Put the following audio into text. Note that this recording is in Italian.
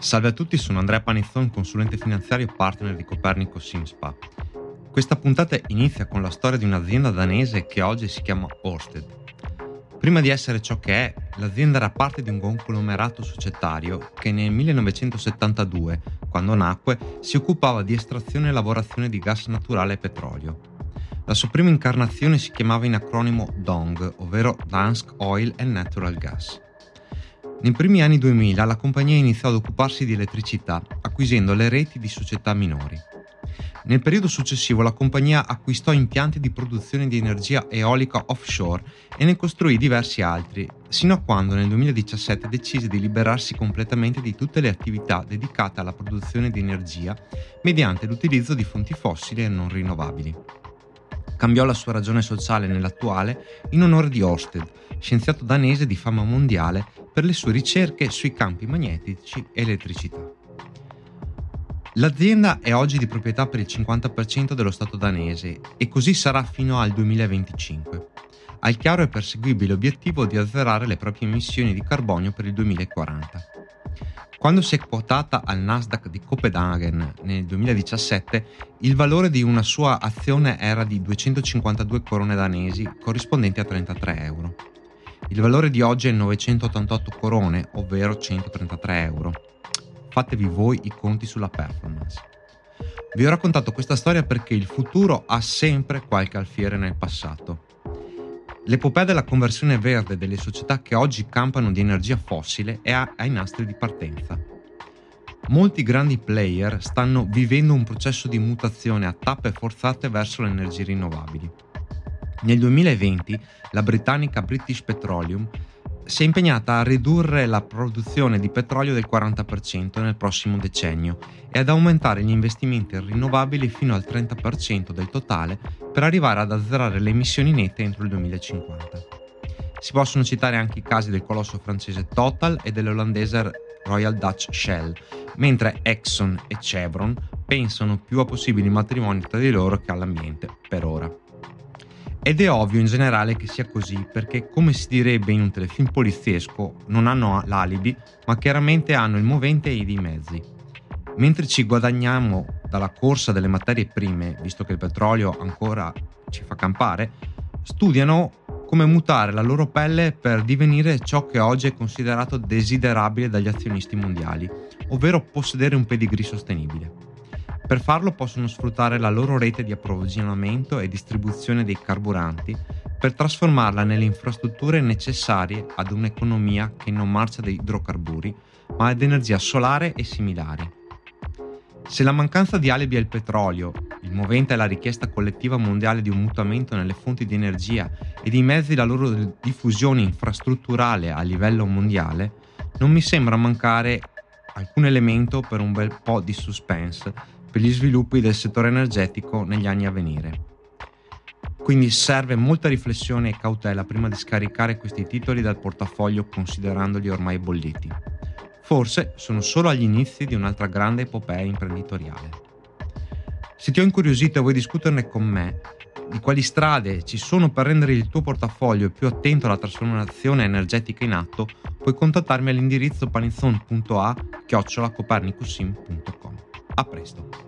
Salve a tutti, sono Andrea Panizzon, consulente finanziario partner di Copernico Simspa. Questa puntata inizia con la storia di un'azienda danese che oggi si chiama Orsted. Prima di essere ciò che è, l'azienda era parte di un conglomerato societario che nel 1972, quando nacque, si occupava di estrazione e lavorazione di gas naturale e petrolio. La sua prima incarnazione si chiamava in acronimo DONG, ovvero Dansk Oil and Natural Gas. Nei primi anni 2000 la compagnia iniziò ad occuparsi di elettricità, acquisendo le reti di società minori. Nel periodo successivo la compagnia acquistò impianti di produzione di energia eolica offshore e ne costruì diversi altri, sino a quando nel 2017 decise di liberarsi completamente di tutte le attività dedicate alla produzione di energia mediante l'utilizzo di fonti fossili e non rinnovabili. Cambiò la sua ragione sociale nell'attuale in onore di Orsted, scienziato danese di fama mondiale per le sue ricerche sui campi magnetici e elettricità. L'azienda è oggi di proprietà per il 50% dello Stato danese e così sarà fino al 2025. Ha il chiaro e perseguibile obiettivo di azzerare le proprie emissioni di carbonio per il 2040. Quando si è quotata al Nasdaq di Copenaghen nel 2017, il valore di una sua azione era di 252 corone danesi, corrispondenti a 33 euro. Il valore di oggi è 988 corone, ovvero 133 euro. Fatevi voi i conti sulla performance. Vi ho raccontato questa storia perché il futuro ha sempre qualche alfiere nel passato. L'epopea della conversione verde delle società che oggi campano di energia fossile è ai nastri di partenza. Molti grandi player stanno vivendo un processo di mutazione a tappe forzate verso le energie rinnovabili. Nel 2020 la britannica British Petroleum si è impegnata a ridurre la produzione di petrolio del 40% nel prossimo decennio e ad aumentare gli investimenti in rinnovabili fino al 30% del totale per arrivare ad azzerare le emissioni nette entro il 2050. Si possono citare anche i casi del colosso francese Total e dell'olandese Royal Dutch Shell, mentre Exxon e Chevron pensano più a possibili matrimoni tra di loro che all'ambiente, per ora. Ed è ovvio in generale che sia così perché, come si direbbe in un telefilm poliziesco, non hanno l'alibi, ma chiaramente hanno il movente e i mezzi. Mentre ci guadagniamo dalla corsa delle materie prime, visto che il petrolio ancora ci fa campare, studiano come mutare la loro pelle per divenire ciò che oggi è considerato desiderabile dagli azionisti mondiali, ovvero possedere un pedigree sostenibile. Per farlo possono sfruttare la loro rete di approvvigionamento e distribuzione dei carburanti per trasformarla nelle infrastrutture necessarie ad un'economia che non marcia da idrocarburi, ma ad energia solare e similari. Se la mancanza di alibi il petrolio, il movente è la richiesta collettiva mondiale di un mutamento nelle fonti di energia e di mezzi la loro diffusione infrastrutturale a livello mondiale, non mi sembra mancare alcun elemento per un bel po' di suspense per gli sviluppi del settore energetico negli anni a venire. Quindi serve molta riflessione e cautela prima di scaricare questi titoli dal portafoglio considerandoli ormai bolliti. Forse sono solo agli inizi di un'altra grande epopea imprenditoriale. Se ti ho incuriosito e vuoi discuterne con me, di quali strade ci sono per rendere il tuo portafoglio più attento alla trasformazione energetica in atto, puoi contattarmi all'indirizzo panizzon.a chiocciolacopernicusim.com. A presto!